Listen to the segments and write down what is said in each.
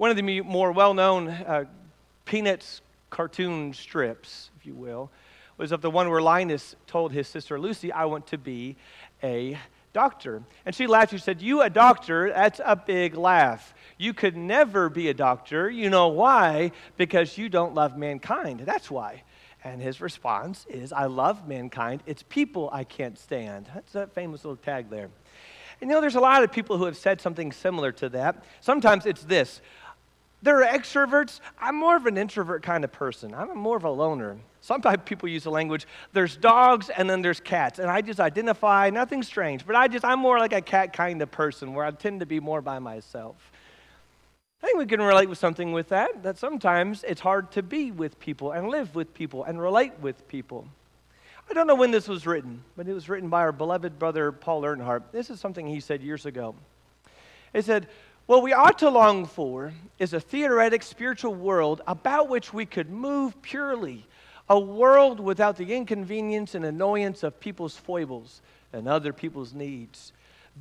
One of the more well known uh, Peanuts cartoon strips, if you will, was of the one where Linus told his sister Lucy, I want to be a doctor. And she laughed. She said, You, a doctor? That's a big laugh. You could never be a doctor. You know why? Because you don't love mankind. That's why. And his response is, I love mankind. It's people I can't stand. That's that famous little tag there. And you know, there's a lot of people who have said something similar to that. Sometimes it's this there are extroverts. I'm more of an introvert kind of person. I'm more of a loner. Sometimes people use the language, there's dogs and then there's cats. And I just identify, nothing strange, but I just, I'm more like a cat kind of person where I tend to be more by myself. I think we can relate with something with that, that sometimes it's hard to be with people and live with people and relate with people. I don't know when this was written, but it was written by our beloved brother Paul Earnhart. This is something he said years ago. He said, what we ought to long for is a theoretic spiritual world about which we could move purely, a world without the inconvenience and annoyance of people's foibles and other people's needs.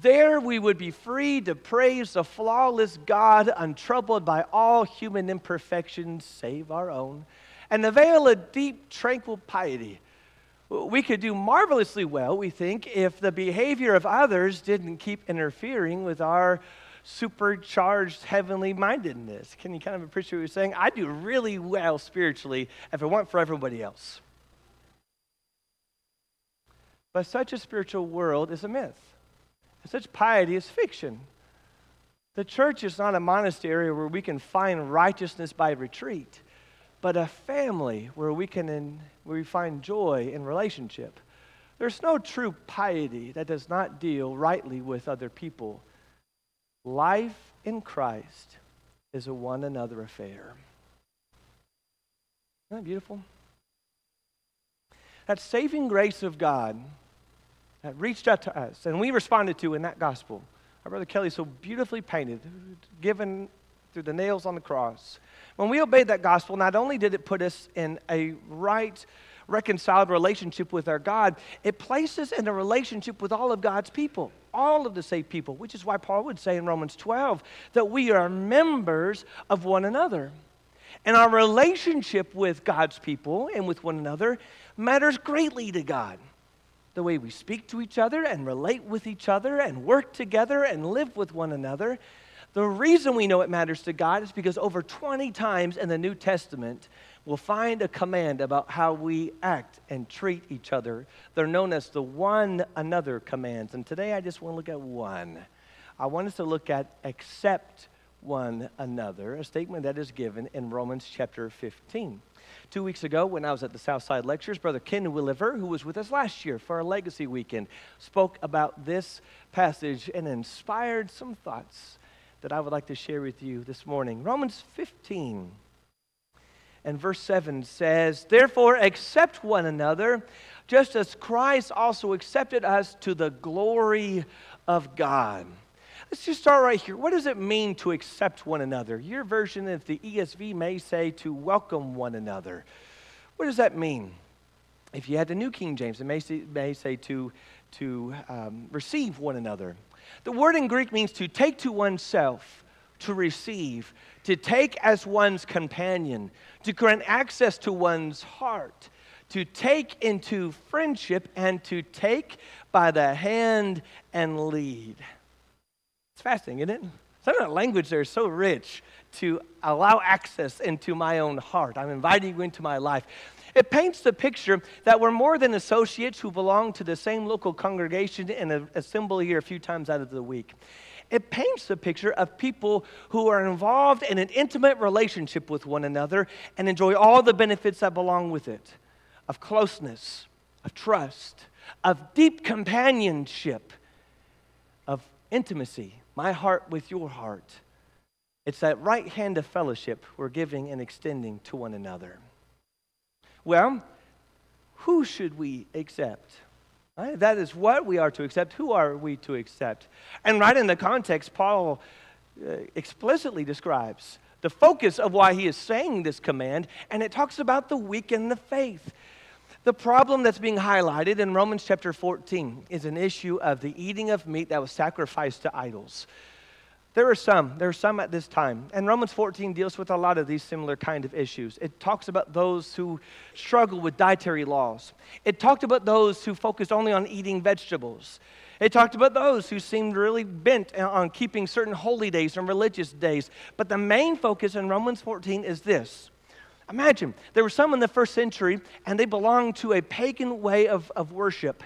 There we would be free to praise the flawless God, untroubled by all human imperfections save our own, and avail a deep, tranquil piety. We could do marvelously well, we think, if the behavior of others didn't keep interfering with our supercharged heavenly mindedness. Can you kind of appreciate what you're saying? I do really well spiritually if it weren't for everybody else. But such a spiritual world is a myth. Such piety is fiction. The church is not a monastery where we can find righteousness by retreat, but a family where we can in, where we find joy in relationship. There's no true piety that does not deal rightly with other people Life in Christ is a one another affair. Isn't that beautiful? That saving grace of God that reached out to us and we responded to in that gospel. Our brother Kelly so beautifully painted, given through the nails on the cross. When we obeyed that gospel, not only did it put us in a right, reconciled relationship with our God, it placed us in a relationship with all of God's people all of the saved people, which is why Paul would say in Romans 12 that we are members of one another. And our relationship with God's people and with one another matters greatly to God. The way we speak to each other and relate with each other and work together and live with one another. The reason we know it matters to God is because over 20 times in the New Testament, we'll find a command about how we act and treat each other. They're known as the one another commands. And today I just want to look at one. I want us to look at accept one another, a statement that is given in Romans chapter 15. Two weeks ago, when I was at the Southside Lectures, Brother Ken Williver, who was with us last year for our Legacy Weekend, spoke about this passage and inspired some thoughts that I would like to share with you this morning. Romans 15 and verse 7 says, Therefore, accept one another, just as Christ also accepted us to the glory of God. Let's just start right here. What does it mean to accept one another? Your version of the ESV may say to welcome one another. What does that mean? If you had the New King James, it may say, may say to, to um, receive one another. The word in Greek means to take to oneself, to receive, to take as one's companion, to grant access to one's heart, to take into friendship, and to take by the hand and lead. It's fascinating, isn't it? Some of that language there is so rich to allow access into my own heart. I'm inviting you into my life. It paints the picture that we're more than associates who belong to the same local congregation and assemble here a few times out of the week it paints the picture of people who are involved in an intimate relationship with one another and enjoy all the benefits that belong with it of closeness, of trust, of deep companionship, of intimacy, my heart with your heart. It's that right hand of fellowship we're giving and extending to one another. Well, who should we accept? Right? That is what we are to accept. Who are we to accept? And right in the context, Paul uh, explicitly describes the focus of why he is saying this command, and it talks about the weak in the faith. The problem that's being highlighted in Romans chapter 14 is an issue of the eating of meat that was sacrificed to idols. There are some, there are some at this time. And Romans 14 deals with a lot of these similar kind of issues. It talks about those who struggle with dietary laws. It talked about those who focused only on eating vegetables. It talked about those who seemed really bent on keeping certain holy days and religious days. But the main focus in Romans 14 is this. Imagine, there were some in the first century, and they belonged to a pagan way of, of worship.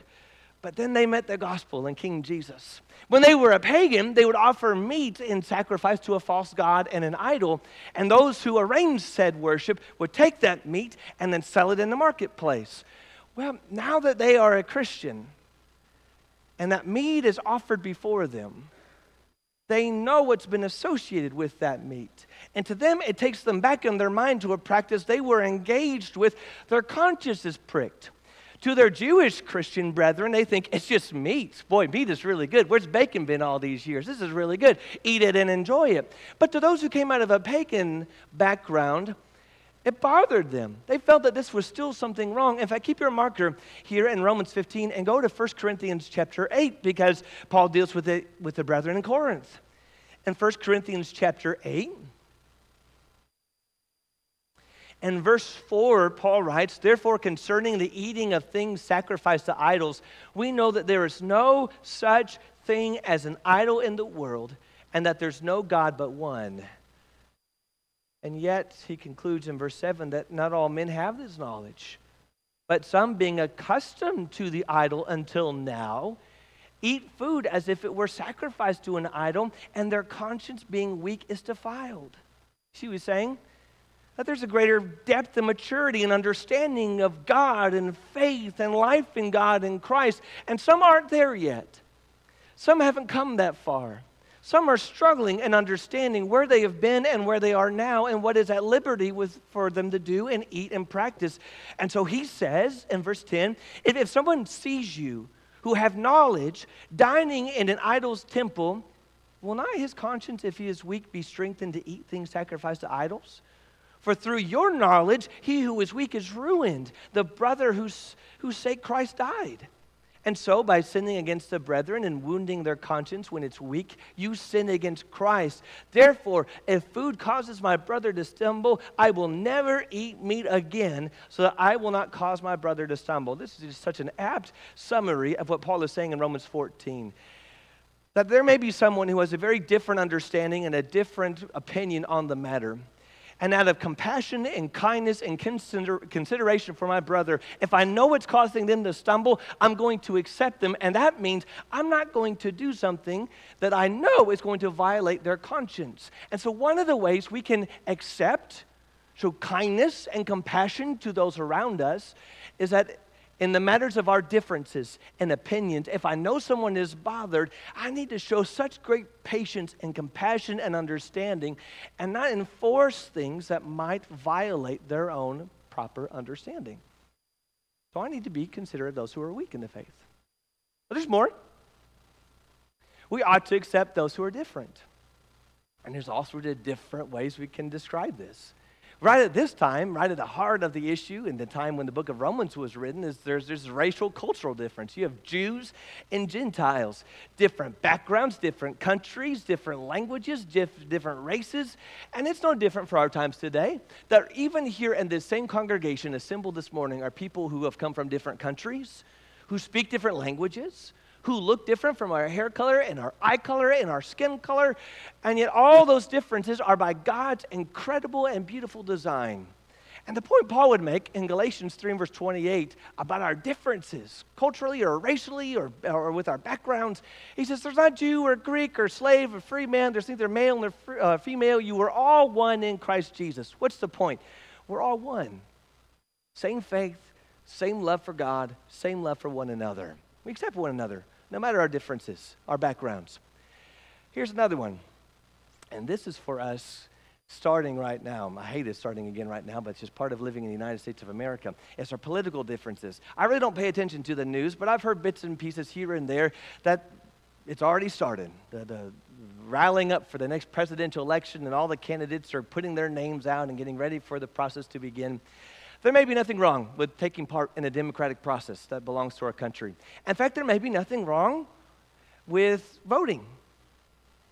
But then they met the gospel and King Jesus. When they were a pagan, they would offer meat in sacrifice to a false god and an idol. And those who arranged said worship would take that meat and then sell it in the marketplace. Well, now that they are a Christian and that meat is offered before them, they know what's been associated with that meat. And to them, it takes them back in their mind to a practice they were engaged with. Their conscience is pricked. To their Jewish Christian brethren, they think it's just meat. Boy, meat is really good. Where's bacon been all these years? This is really good. Eat it and enjoy it. But to those who came out of a pagan background, it bothered them. They felt that this was still something wrong. In fact, keep your marker here in Romans 15 and go to 1 Corinthians chapter 8 because Paul deals with it with the brethren in Corinth. In 1 Corinthians chapter 8, in verse 4, Paul writes, Therefore, concerning the eating of things sacrificed to idols, we know that there is no such thing as an idol in the world, and that there's no God but one. And yet, he concludes in verse 7 that not all men have this knowledge, but some, being accustomed to the idol until now, eat food as if it were sacrificed to an idol, and their conscience being weak is defiled. See what he's saying? That there's a greater depth and maturity and understanding of God and faith and life in God and Christ. And some aren't there yet. Some haven't come that far. Some are struggling and understanding where they have been and where they are now and what is at liberty with, for them to do and eat and practice. And so he says in verse 10 if, if someone sees you who have knowledge dining in an idol's temple, will not his conscience, if he is weak, be strengthened to eat things sacrificed to idols? For through your knowledge, he who is weak is ruined, the brother whose, whose sake Christ died. And so, by sinning against the brethren and wounding their conscience when it's weak, you sin against Christ. Therefore, if food causes my brother to stumble, I will never eat meat again, so that I will not cause my brother to stumble. This is such an apt summary of what Paul is saying in Romans 14. That there may be someone who has a very different understanding and a different opinion on the matter and out of compassion and kindness and consider- consideration for my brother, if I know it's causing them to stumble, I'm going to accept them. And that means I'm not going to do something that I know is going to violate their conscience. And so, one of the ways we can accept, show kindness and compassion to those around us, is that in the matters of our differences and opinions, if I know someone is bothered, I need to show such great patience and compassion and understanding and not enforce things that might violate their own proper understanding. So I need to be considerate of those who are weak in the faith. But there's more. We ought to accept those who are different. And there's all sorts of different ways we can describe this right at this time, right at the heart of the issue in the time when the book of Romans was written, is there's this racial cultural difference. You have Jews and Gentiles, different backgrounds, different countries, different languages, diff- different races, and it's no different for our times today. That even here in this same congregation assembled this morning are people who have come from different countries, who speak different languages, who look different from our hair color and our eye color and our skin color. And yet, all those differences are by God's incredible and beautiful design. And the point Paul would make in Galatians 3 verse 28 about our differences, culturally or racially or, or with our backgrounds, he says, There's not Jew or Greek or slave or free man, there's neither male nor uh, female. You are all one in Christ Jesus. What's the point? We're all one. Same faith, same love for God, same love for one another. We accept one another no matter our differences, our backgrounds. Here's another one, and this is for us starting right now. I hate it starting again right now, but it's just part of living in the United States of America. It's our political differences. I really don't pay attention to the news, but I've heard bits and pieces here and there that it's already started. The, the rallying up for the next presidential election, and all the candidates are putting their names out and getting ready for the process to begin. There may be nothing wrong with taking part in a democratic process that belongs to our country. In fact, there may be nothing wrong with voting.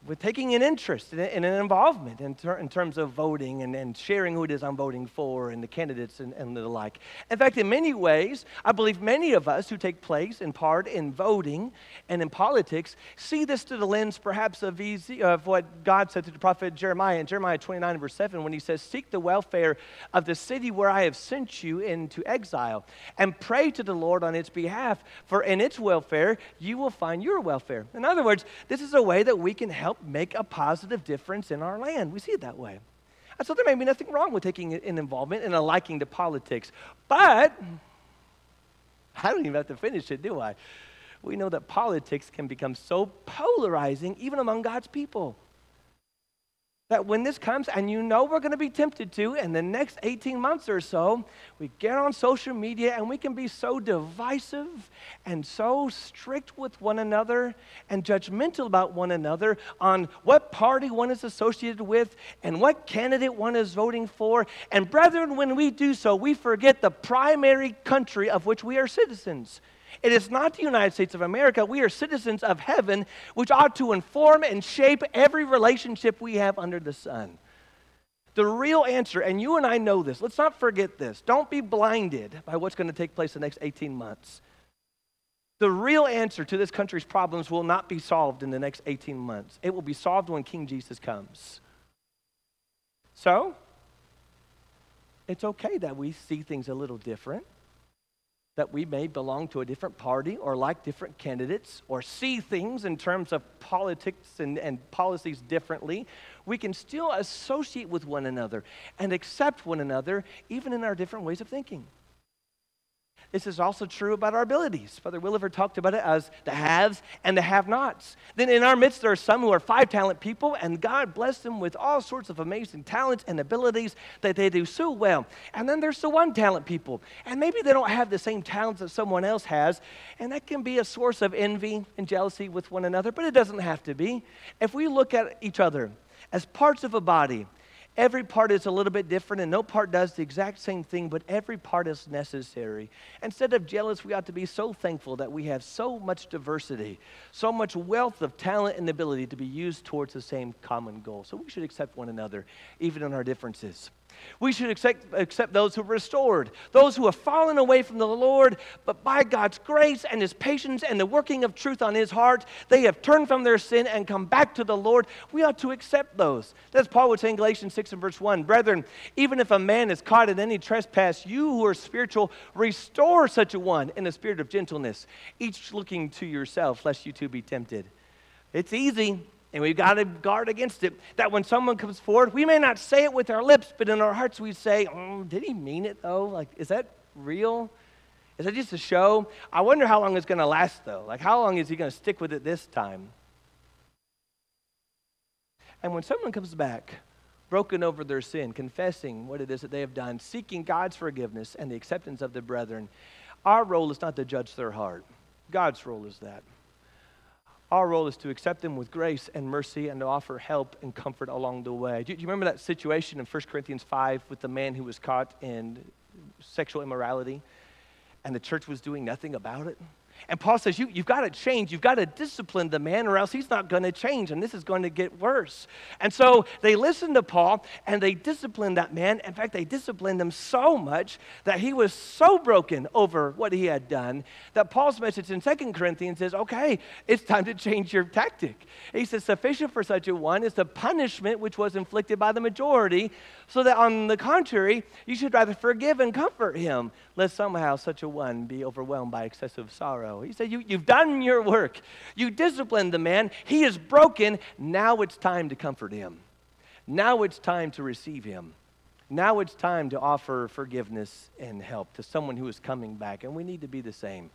With taking an interest and an involvement in, ter- in terms of voting and, and, sharing who it is I'm voting for and the candidates and, and, the like. In fact, in many ways, I believe many of us who take place in part in voting and in politics see this through the lens perhaps of, easy, of what God said to the prophet Jeremiah in Jeremiah 29 verse 7 when he says, Seek the welfare of the city where I have sent you into exile and pray to the Lord on its behalf, for in its welfare you will find your welfare. In other words, this is a way that we can help help make a positive difference in our land. We see it that way. And so there may be nothing wrong with taking an involvement and a liking to politics. But I don't even have to finish it, do I? We know that politics can become so polarizing even among God's people that when this comes, and you know we're going to be tempted to, in the next 18 months or so, we get on social media and we can be so divisive and so strict with one another and judgmental about one another on what party one is associated with and what candidate one is voting for. And brethren, when we do so, we forget the primary country of which we are citizens. It is not the United States of America. We are citizens of heaven, which ought to inform and shape every relationship we have under the sun. The real answer, and you and I know this, let's not forget this. Don't be blinded by what's going to take place the next 18 months. The real answer to this country's problems will not be solved in the next 18 months. It will be solved when King Jesus comes. So, it's okay that we see things a little different that we may belong to a different party or like different candidates or see things in terms of politics and, and policies differently, we can still associate with one another and accept one another even in our different ways of thinking. This is also true about our abilities. Father Williver talked about it as the haves and the have nots. Then in our midst, there are some who are five talent people, and God blessed them with all sorts of amazing talents and abilities that they do so well. And then there's the one talent people, and maybe they don't have the same talents that someone else has, and that can be a source of envy and jealousy with one another, but it doesn't have to be. If we look at each other as parts of a body, Every part is a little bit different, and no part does the exact same thing, but every part is necessary. Instead of jealous, we ought to be so thankful that we have so much diversity, so much wealth of talent and ability to be used towards the same common goal. So we should accept one another, even in our differences. We should accept, accept those who are restored, those who have fallen away from the Lord, but by God's grace and His patience and the working of truth on His heart, they have turned from their sin and come back to the Lord. We ought to accept those. That's Paul would say in Galatians 6 and verse 1 Brethren, even if a man is caught in any trespass, you who are spiritual, restore such a one in the spirit of gentleness, each looking to yourself, lest you too be tempted. It's easy. And we've got to guard against it. That when someone comes forward, we may not say it with our lips, but in our hearts we say, oh, Did he mean it though? Like, is that real? Is that just a show? I wonder how long it's going to last though. Like, how long is he going to stick with it this time? And when someone comes back, broken over their sin, confessing what it is that they have done, seeking God's forgiveness and the acceptance of the brethren, our role is not to judge their heart. God's role is that. Our role is to accept them with grace and mercy and to offer help and comfort along the way. Do you, remember that situation in 1 Corinthians 5 with the man who was caught in sexual immorality and the church was doing nothing about it? And Paul says, you, You've got to change. You've got to discipline the man, or else he's not going to change, and this is going to get worse. And so they listened to Paul and they disciplined that man. In fact, they disciplined him so much that he was so broken over what he had done that Paul's message in Second Corinthians is okay, it's time to change your tactic. He says, Sufficient for such a one is the punishment which was inflicted by the majority, so that on the contrary, you should rather forgive and comfort him, lest somehow such a one be overwhelmed by excessive sorrow. He said, you, You've done your work. You disciplined the man. He is broken. Now it's time to comfort him. Now it's time to receive him. Now it's time to offer forgiveness and help to someone who is coming back. And we need to be the same.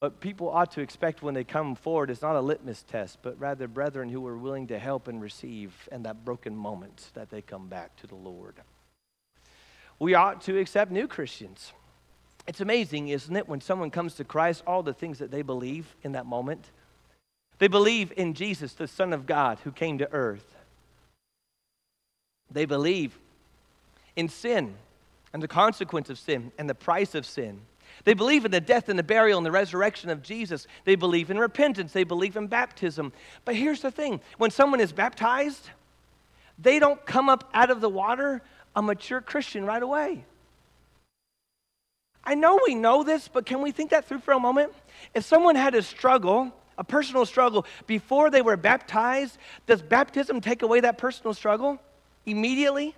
But people ought to expect when they come forward, it's not a litmus test, but rather brethren who are willing to help and receive in that broken moment that they come back to the Lord. We ought to accept new Christians. It's amazing, isn't it, when someone comes to Christ, all the things that they believe in that moment. They believe in Jesus, the Son of God, who came to earth. They believe in sin and the consequence of sin and the price of sin. They believe in the death and the burial and the resurrection of Jesus. They believe in repentance. They believe in baptism. But here's the thing when someone is baptized, they don't come up out of the water a mature Christian right away. I know we know this, but can we think that through for a moment? If someone had a struggle, a personal struggle, before they were baptized, does baptism take away that personal struggle immediately?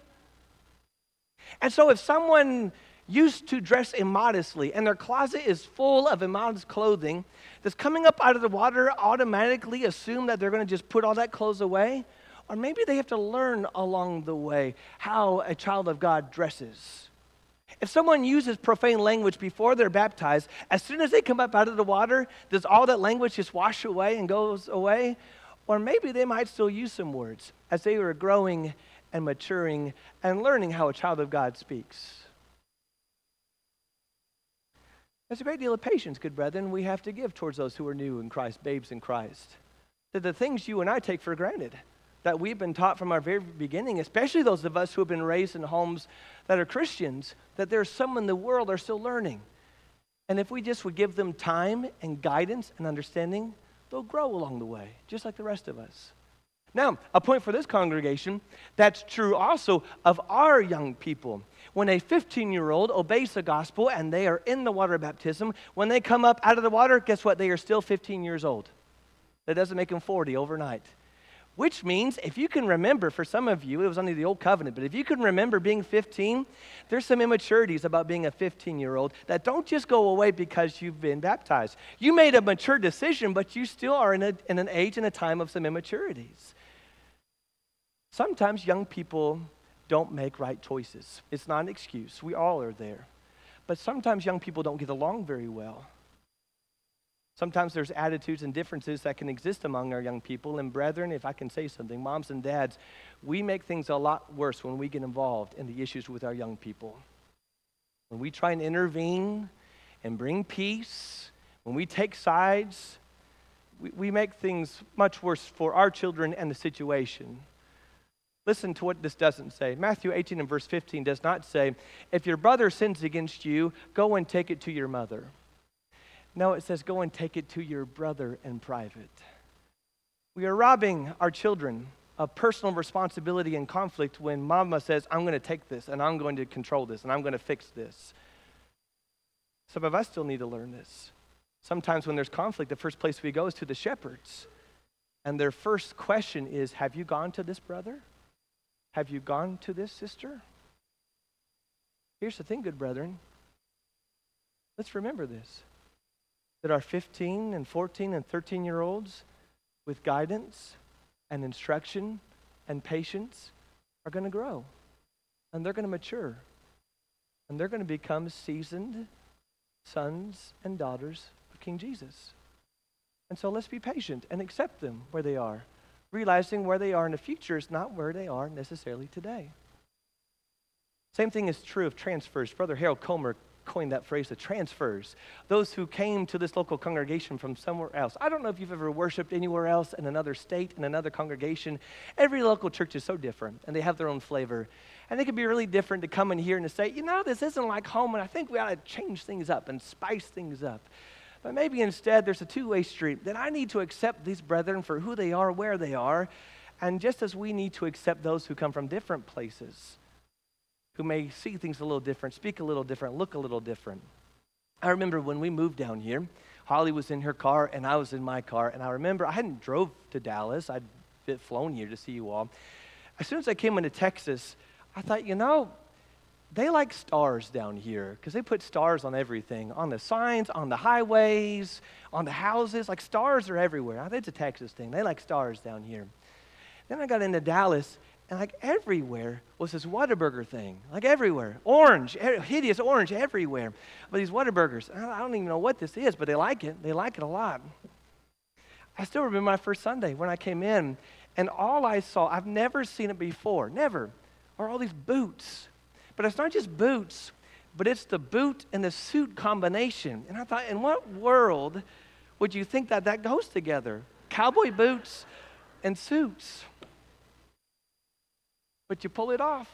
And so if someone used to dress immodestly and their closet is full of immodest clothing, does coming up out of the water automatically assume that they're going to just put all that clothes away? Or maybe they have to learn along the way how a child of God dresses. If someone uses profane language before they're baptized, as soon as they come up out of the water, does all that language just wash away and goes away? Or maybe they might still use some words as they were growing and maturing and learning how a child of God speaks. There's a great deal of patience, good brethren, we have to give towards those who are new in Christ, babes in Christ. That the things you and I take for granted, that we've been taught from our very beginning, especially those of us who have been raised in homes that are Christians, that there's some in the world are still learning. And if we just would give them time and guidance and understanding, they'll grow along the way, just like the rest of us. Now, a point for this congregation that's true also of our young people. When a 15 year old obeys the gospel and they are in the water baptism, when they come up out of the water, guess what? They are still 15 years old. That doesn't make them 40 overnight. Which means, if you can remember, for some of you, it was under the old covenant, but if you can remember being 15, there's some immaturities about being a 15 year old that don't just go away because you've been baptized. You made a mature decision, but you still are in, a, in an age and a time of some immaturities. Sometimes young people don't make right choices. It's not an excuse. We all are there. But sometimes young people don't get along very well. Sometimes there's attitudes and differences that can exist among our young people. And, brethren, if I can say something, moms and dads, we make things a lot worse when we get involved in the issues with our young people. When we try and intervene and bring peace, when we take sides, we, we make things much worse for our children and the situation. Listen to what this doesn't say. Matthew 18 and verse 15 does not say, If your brother sins against you, go and take it to your mother. No, it says, go and take it to your brother in private. We are robbing our children of personal responsibility and conflict when mama says, I'm going to take this and I'm going to control this and I'm going to fix this. Some of us still need to learn this. Sometimes when there's conflict, the first place we go is to the shepherds. And their first question is Have you gone to this brother? Have you gone to this sister? Here's the thing, good brethren. Let's remember this that our 15 and 14 and 13 year olds, with guidance and instruction and patience, are going to grow and they're going to mature and they're going to become seasoned sons and daughters of King Jesus. And so let's be patient and accept them where they are, realizing where they are in the future is not where they are necessarily today. Same thing is true of transfers. Brother Harold Comer coined that phrase, the transfers. Those who came to this local congregation from somewhere else. I don't know if you've ever worshiped anywhere else in another state, in another congregation. Every local church is so different, and they have their own flavor. And it can be really different to come in here and to say, you know, this isn't like home, and I think we ought to change things up and spice things up. But maybe instead there's a two way street that I need to accept these brethren for who they are, where they are, and just as we need to accept those who come from different places who may see things a little different, speak a little different, look a little different. I remember when we moved down here, Holly was in her car and I was in my car, and I remember I hadn't drove to Dallas. I'd flown here to see you all. As soon as I came into Texas, I thought, you know, they like stars down here because they put stars on everything on the signs, on the highways, on the houses. Like stars are everywhere. It's a Texas thing. They like stars down here. Then I got into Dallas and like everywhere was this Whataburger thing. Like everywhere. Orange, hideous orange everywhere. But these Whataburgers, I don't even know what this is, but they like it. They like it a lot. I still remember my first Sunday when I came in, and all I saw, I've never seen it before, never, are all these boots. But it's not just boots, but it's the boot and the suit combination. And I thought, in what world would you think that that goes together? Cowboy boots and suits but you pull it off.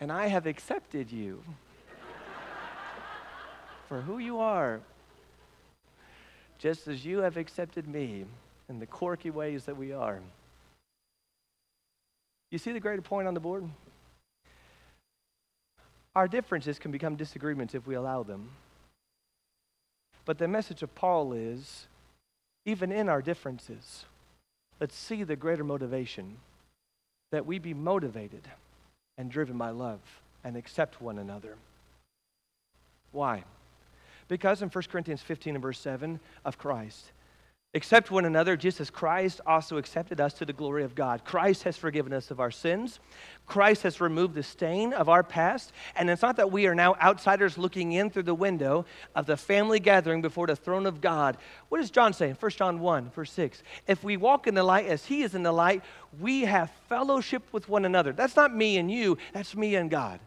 And I have accepted you. for who you are, just as you have accepted me in the quirky ways that we are. You see the greater point on the board? Our differences can become disagreements if we allow them. But the message of Paul is even in our differences, let's see the greater motivation that we be motivated and driven by love and accept one another. Why? Because in 1 Corinthians 15 and verse 7 of Christ, Accept one another just as Christ also accepted us to the glory of God. Christ has forgiven us of our sins. Christ has removed the stain of our past. And it's not that we are now outsiders looking in through the window of the family gathering before the throne of God. What does John say? 1 John 1, verse 6. If we walk in the light as he is in the light, we have fellowship with one another. That's not me and you, that's me and God.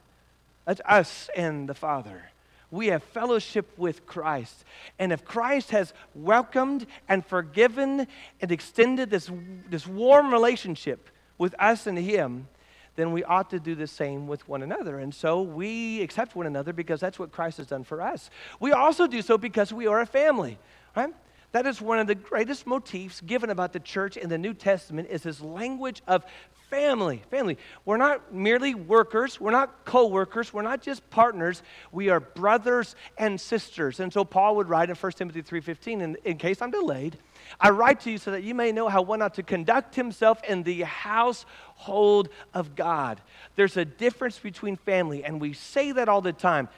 That's us and the Father we have fellowship with Christ. And if Christ has welcomed and forgiven and extended this, this warm relationship with us and Him, then we ought to do the same with one another. And so we accept one another because that's what Christ has done for us. We also do so because we are a family, right? That is one of the greatest motifs given about the church in the New Testament is this language of family. Family. We're not merely workers, we're not co-workers, we're not just partners. We are brothers and sisters. And so Paul would write in 1 Timothy 3:15 and in case I'm delayed, I write to you so that you may know how one ought to conduct himself in the household of God. There's a difference between family and we say that all the time.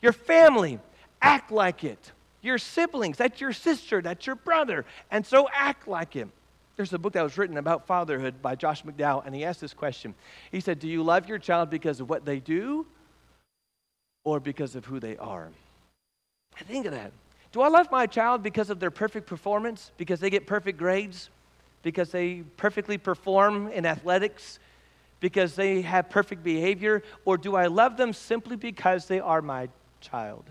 Your family, act like it. Your siblings, that's your sister, that's your brother, and so act like him. There's a book that was written about fatherhood by Josh McDowell, and he asked this question. He said, Do you love your child because of what they do or because of who they are? I Think of that. Do I love my child because of their perfect performance, because they get perfect grades, because they perfectly perform in athletics, because they have perfect behavior, or do I love them simply because they are my child?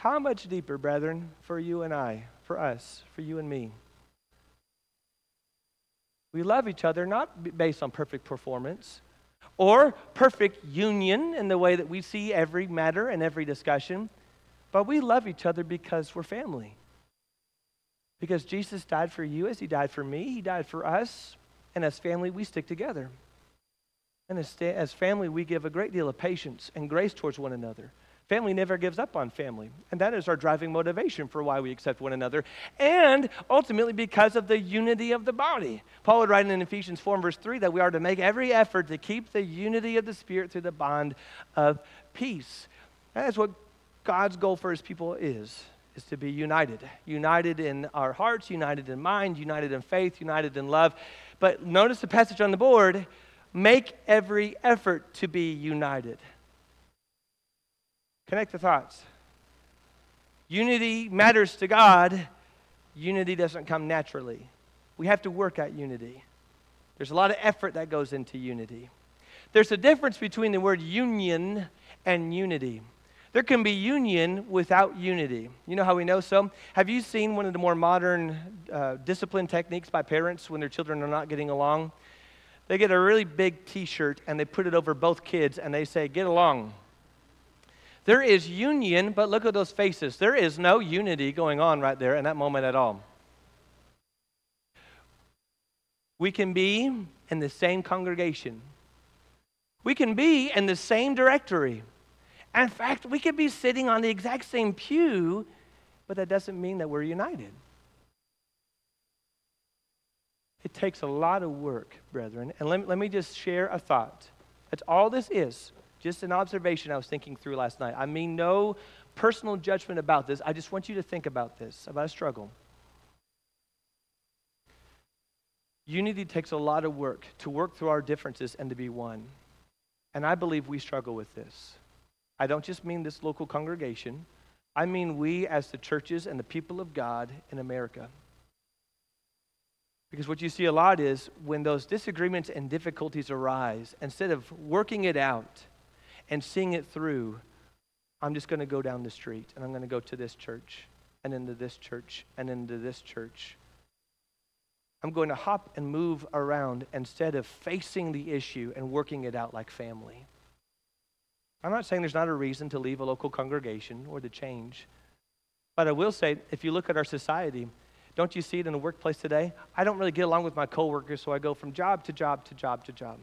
How much deeper, brethren, for you and I? for us, for you and me. We love each other not based on perfect performance or perfect union in the way that we see every matter and every discussion, but we love each other because we're family. Because Jesus died for you as he died for me, he died for us, and as family, we stick together. And as, as family, we give a great deal of patience and grace towards one another. Family never gives up on family. And that is our driving motivation for why we accept one another. And ultimately, because of the unity of the body. Paul would write in Ephesians 4, verse 3, that we are to make every effort to keep the unity of the Spirit through the bond of peace. That is what God's goal for his people is is to be united. United in our hearts, united in mind, united in faith, united in love. But notice the passage on the board make every effort to be united. Connect the thoughts. Unity matters to God. Unity doesn't come naturally. We have to work at unity. There's a lot of effort that goes into unity. There's a difference between the word union and unity. There can be union without unity. You know how we know so? Have you seen one of the more modern uh, discipline techniques by parents when their children are not getting along? They get a really big t shirt and they put it over both kids and they say, Get along. There is union, but look at those faces. There is no unity going on right there in that moment at all. We can be in the same congregation. We can be in the same directory. In fact, we could be sitting on the exact same pew, but that doesn't mean that we're united. It takes a lot of work, brethren. And let, let me just share a thought. That's all this is. Just an observation I was thinking through last night. I mean, no personal judgment about this. I just want you to think about this, about a struggle. Unity takes a lot of work to work through our differences and to be one. And I believe we struggle with this. I don't just mean this local congregation, I mean we as the churches and the people of God in America. Because what you see a lot is when those disagreements and difficulties arise, instead of working it out, and seeing it through, I'm just going to go down the street and I'm going to go to this church and into this church and into this church. I'm going to hop and move around instead of facing the issue and working it out like family. I'm not saying there's not a reason to leave a local congregation or to change. But I will say, if you look at our society, don't you see it in the workplace today? I don't really get along with my coworkers, so I go from job to job to job to job.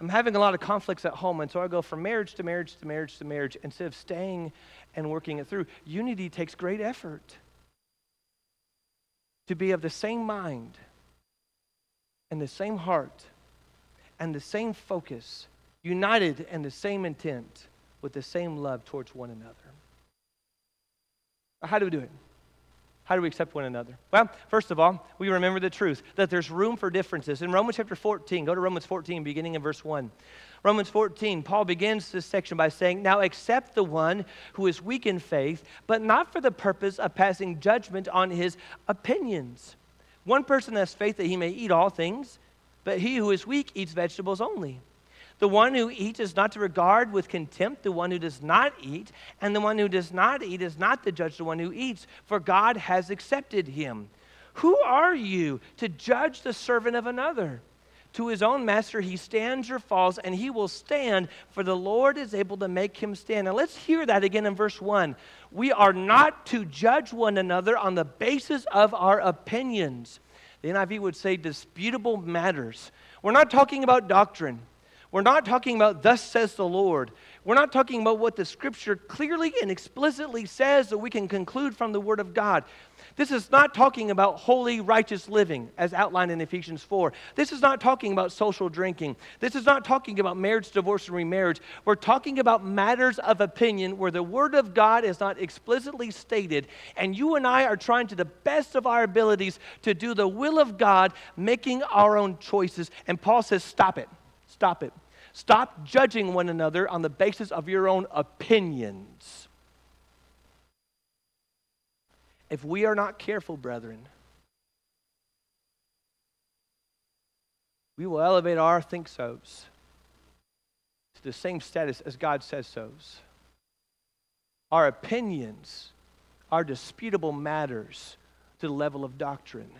I'm having a lot of conflicts at home, and so I go from marriage to marriage to marriage to marriage instead of staying and working it through. Unity takes great effort to be of the same mind and the same heart and the same focus, united in the same intent with the same love towards one another. How do we do it? How do we accept one another? Well, first of all, we remember the truth that there's room for differences. In Romans chapter 14, go to Romans 14, beginning in verse 1. Romans 14, Paul begins this section by saying, Now accept the one who is weak in faith, but not for the purpose of passing judgment on his opinions. One person has faith that he may eat all things, but he who is weak eats vegetables only. The one who eats is not to regard with contempt the one who does not eat, and the one who does not eat is not to judge the one who eats, for God has accepted him. Who are you to judge the servant of another? To his own master he stands or falls, and he will stand, for the Lord is able to make him stand. Now let's hear that again in verse 1. We are not to judge one another on the basis of our opinions. The NIV would say disputable matters. We're not talking about doctrine. We're not talking about, thus says the Lord. We're not talking about what the scripture clearly and explicitly says that we can conclude from the Word of God. This is not talking about holy, righteous living, as outlined in Ephesians 4. This is not talking about social drinking. This is not talking about marriage, divorce, and remarriage. We're talking about matters of opinion where the Word of God is not explicitly stated, and you and I are trying to the best of our abilities to do the will of God, making our own choices. And Paul says, Stop it. Stop it. Stop judging one another on the basis of your own opinions. If we are not careful, brethren, we will elevate our think so's to the same status as God says so's. Our opinions are disputable matters to the level of doctrine.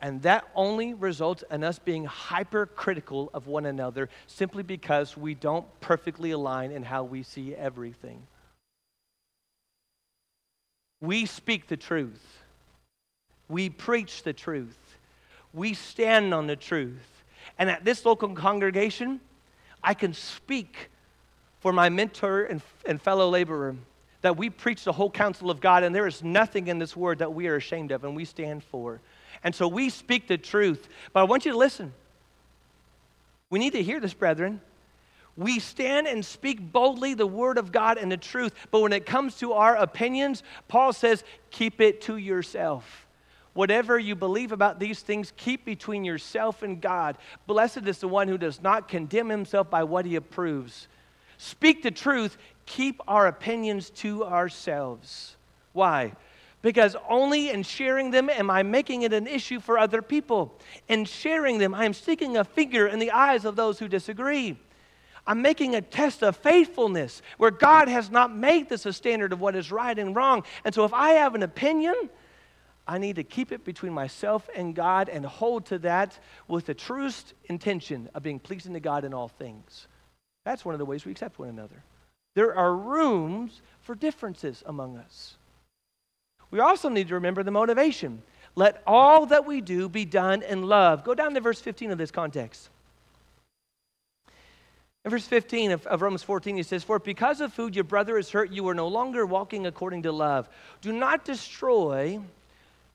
And that only results in us being hypercritical of one another simply because we don't perfectly align in how we see everything. We speak the truth. We preach the truth. We stand on the truth. And at this local congregation, I can speak for my mentor and, and fellow laborer that we preach the whole counsel of God, and there is nothing in this word that we are ashamed of and we stand for. And so we speak the truth. But I want you to listen. We need to hear this, brethren. We stand and speak boldly the word of God and the truth. But when it comes to our opinions, Paul says, keep it to yourself. Whatever you believe about these things, keep between yourself and God. Blessed is the one who does not condemn himself by what he approves. Speak the truth, keep our opinions to ourselves. Why? Because only in sharing them am I making it an issue for other people. In sharing them, I am sticking a finger in the eyes of those who disagree. I'm making a test of faithfulness where God has not made this a standard of what is right and wrong. And so if I have an opinion, I need to keep it between myself and God and hold to that with the truest intention of being pleasing to God in all things. That's one of the ways we accept one another. There are rooms for differences among us we also need to remember the motivation. Let all that we do be done in love. Go down to verse 15 of this context. In verse 15 of, of, Romans 14, he says, For because of food your brother is hurt, you are no longer walking according to love. Do not destroy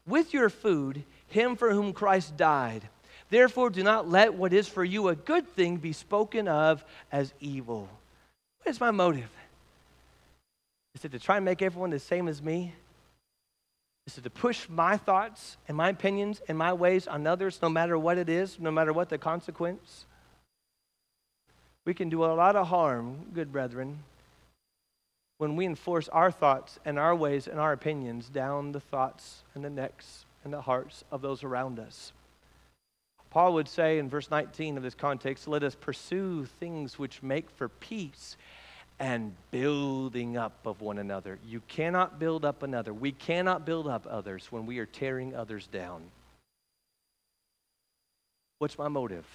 with your food him for whom Christ died. Therefore, do not let what is for you a good thing be spoken of as evil. What is my motive? Is it to try and make everyone the same as me? Is to push my thoughts and my opinions and my ways on others, no matter what it is, no matter what the consequence. We can do a lot of harm, good brethren, when we enforce our thoughts and our ways and our opinions down the thoughts and the necks and the hearts of those around us. Paul would say in verse 19 of this context, let us pursue things which make for peace and building up of one another. You cannot build up another. We cannot build up others when we are tearing others down. What's my motive?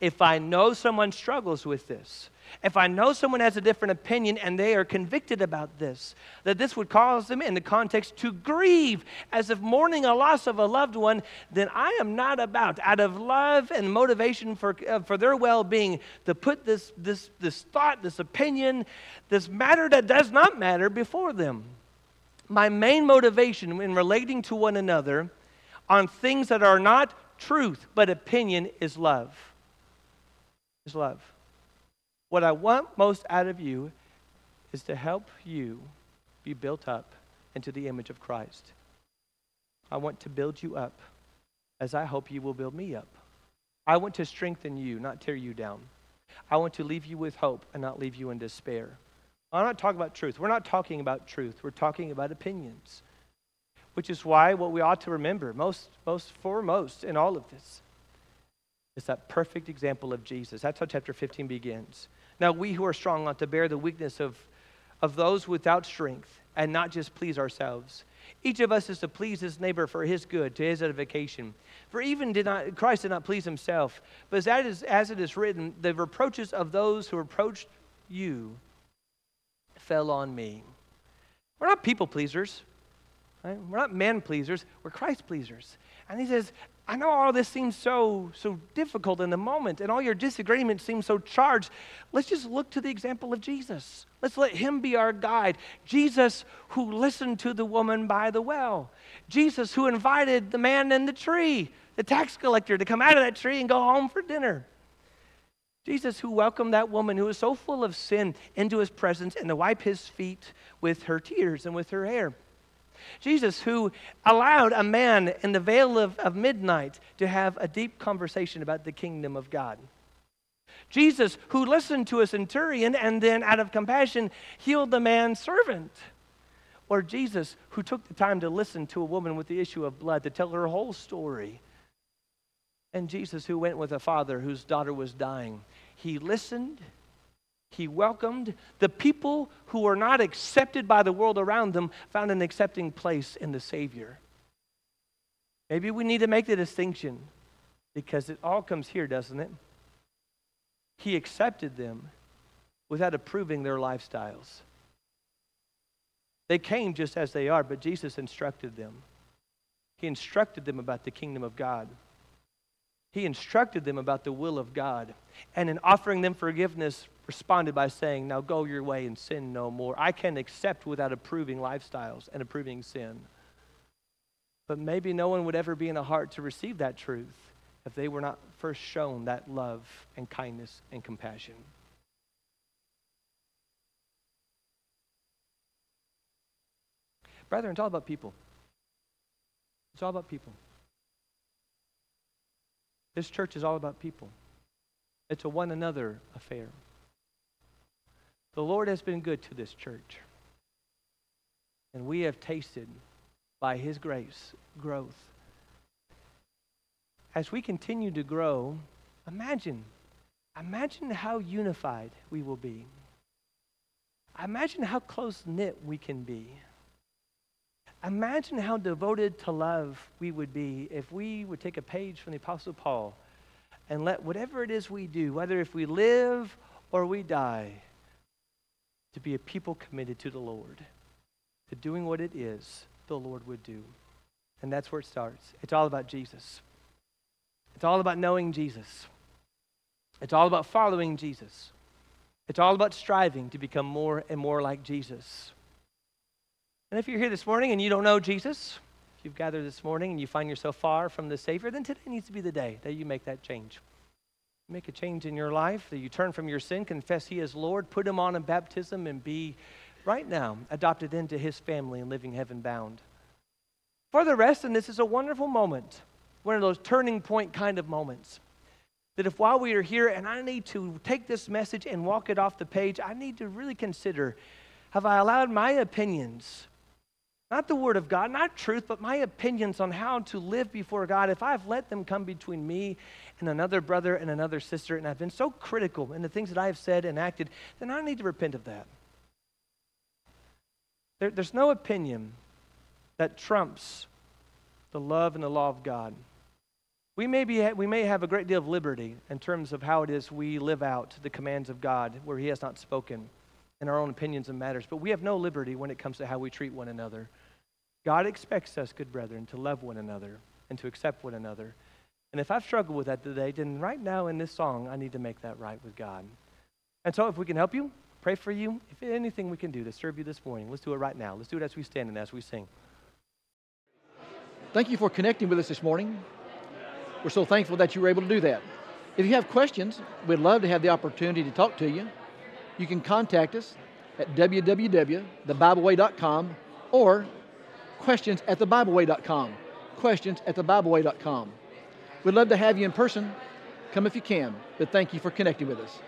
If I know someone struggles with this, if I know someone has a different opinion and they are convicted about this, that this would cause them in the context to grieve as if mourning a loss of a loved one, then I am not about, out of love and motivation for, uh, for their well being, to put this, this, this thought, this opinion, this matter that does not matter before them. My main motivation in relating to one another on things that are not truth but opinion is love. Is love. What I want most out of you is to help you be built up into the image of Christ. I want to build you up as I hope you will build me up. I want to strengthen you, not tear you down. I want to leave you with hope and not leave you in despair. I'm not talking about truth. We're not talking about truth. We're talking about opinions, which is why what we ought to remember most, most foremost in all of this is that perfect example of Jesus. That's how chapter 15 begins. Now, we who are strong ought to bear the weakness of, of those without strength and not just please ourselves. Each of us is to please his neighbor for his good, to his edification. For even did not, Christ did not please himself, but as, is, as it is written, the reproaches of those who reproached you fell on me. We're not people pleasers. Right? We're not man pleasers. We're Christ pleasers. And he says, I know all this seems so, so difficult in the moment, and all your disagreements seem so charged. Let's just look to the example of Jesus. Let's let him be our guide. Jesus, who listened to the woman by the well. Jesus, who invited the man in the tree, the tax collector, to come out of that tree and go home for dinner. Jesus, who welcomed that woman who was so full of sin into his presence and to wipe his feet with her tears and with her hair. Jesus, who allowed a man in the veil of, of midnight to have a deep conversation about the kingdom of God. Jesus, who listened to a centurion and then, out of compassion, healed the man's servant. Or Jesus, who took the time to listen to a woman with the issue of blood to tell her whole story. And Jesus, who went with a father whose daughter was dying. He listened he welcomed the people who were not accepted by the world around them, found an accepting place in the Savior. Maybe we need to make the distinction because it all comes here, doesn't it? He accepted them without approving their lifestyles. They came just as they are, but Jesus instructed them. He instructed them about the kingdom of God. He instructed them about the will of God. And in offering them forgiveness, responded by saying, Now go your way and sin no more. I can accept without approving lifestyles and approving sin. But maybe no one would ever be in a heart to receive that truth if they were not first shown that love and kindness and compassion. Brethren, it's all about people. It's all about people. This church is all about people. It's a one another affair. The Lord has been good to this church. And we have tasted by His grace growth. As we continue to grow, imagine, imagine how unified we will be. Imagine how close knit we can be. Imagine how devoted to love we would be if we would take a page from the Apostle Paul and let whatever it is we do, whether if we live or we die, to be a people committed to the Lord, to doing what it is the Lord would do. And that's where it starts. It's all about Jesus. It's all about knowing Jesus. It's all about following Jesus. It's all about striving to become more and more like Jesus. And if you're here this morning and you don't know Jesus, if you've gathered this morning and you find yourself far from the Savior, then today needs to be the day that you make that change. Make a change in your life, that you turn from your sin, confess He is Lord, put Him on in baptism, and be right now adopted into His family and living heaven bound. For the rest, and this is a wonderful moment, one of those turning point kind of moments, that if while we are here and I need to take this message and walk it off the page, I need to really consider have I allowed my opinions not the Word of God, not truth, but my opinions on how to live before God, if I've let them come between me and another brother and another sister, and I've been so critical in the things that I have said and acted, then I need to repent of that. There, there's no opinion that trumps the love and the law of God. We may, be, we may have a great deal of liberty in terms of how it is we live out the commands of God where He has not spoken in our own opinions and matters, but we have no liberty when it comes to how we treat one another. God expects us, good brethren, to love one another and to accept one another. And if I've struggled with that today, then right now in this song, I need to make that right with God. And so if we can help you, pray for you, if anything we can do to serve you this morning, let's do it right now. Let's do it as we stand and as we sing. Thank you for connecting with us this morning. We're so thankful that you were able to do that. If you have questions, we'd love to have the opportunity to talk to you. You can contact us at www.thebibleway.com or questions at thebibleway.com. Questions at thebibleway.com. We'd love to have you in person. Come if you can, but thank you for connecting with us.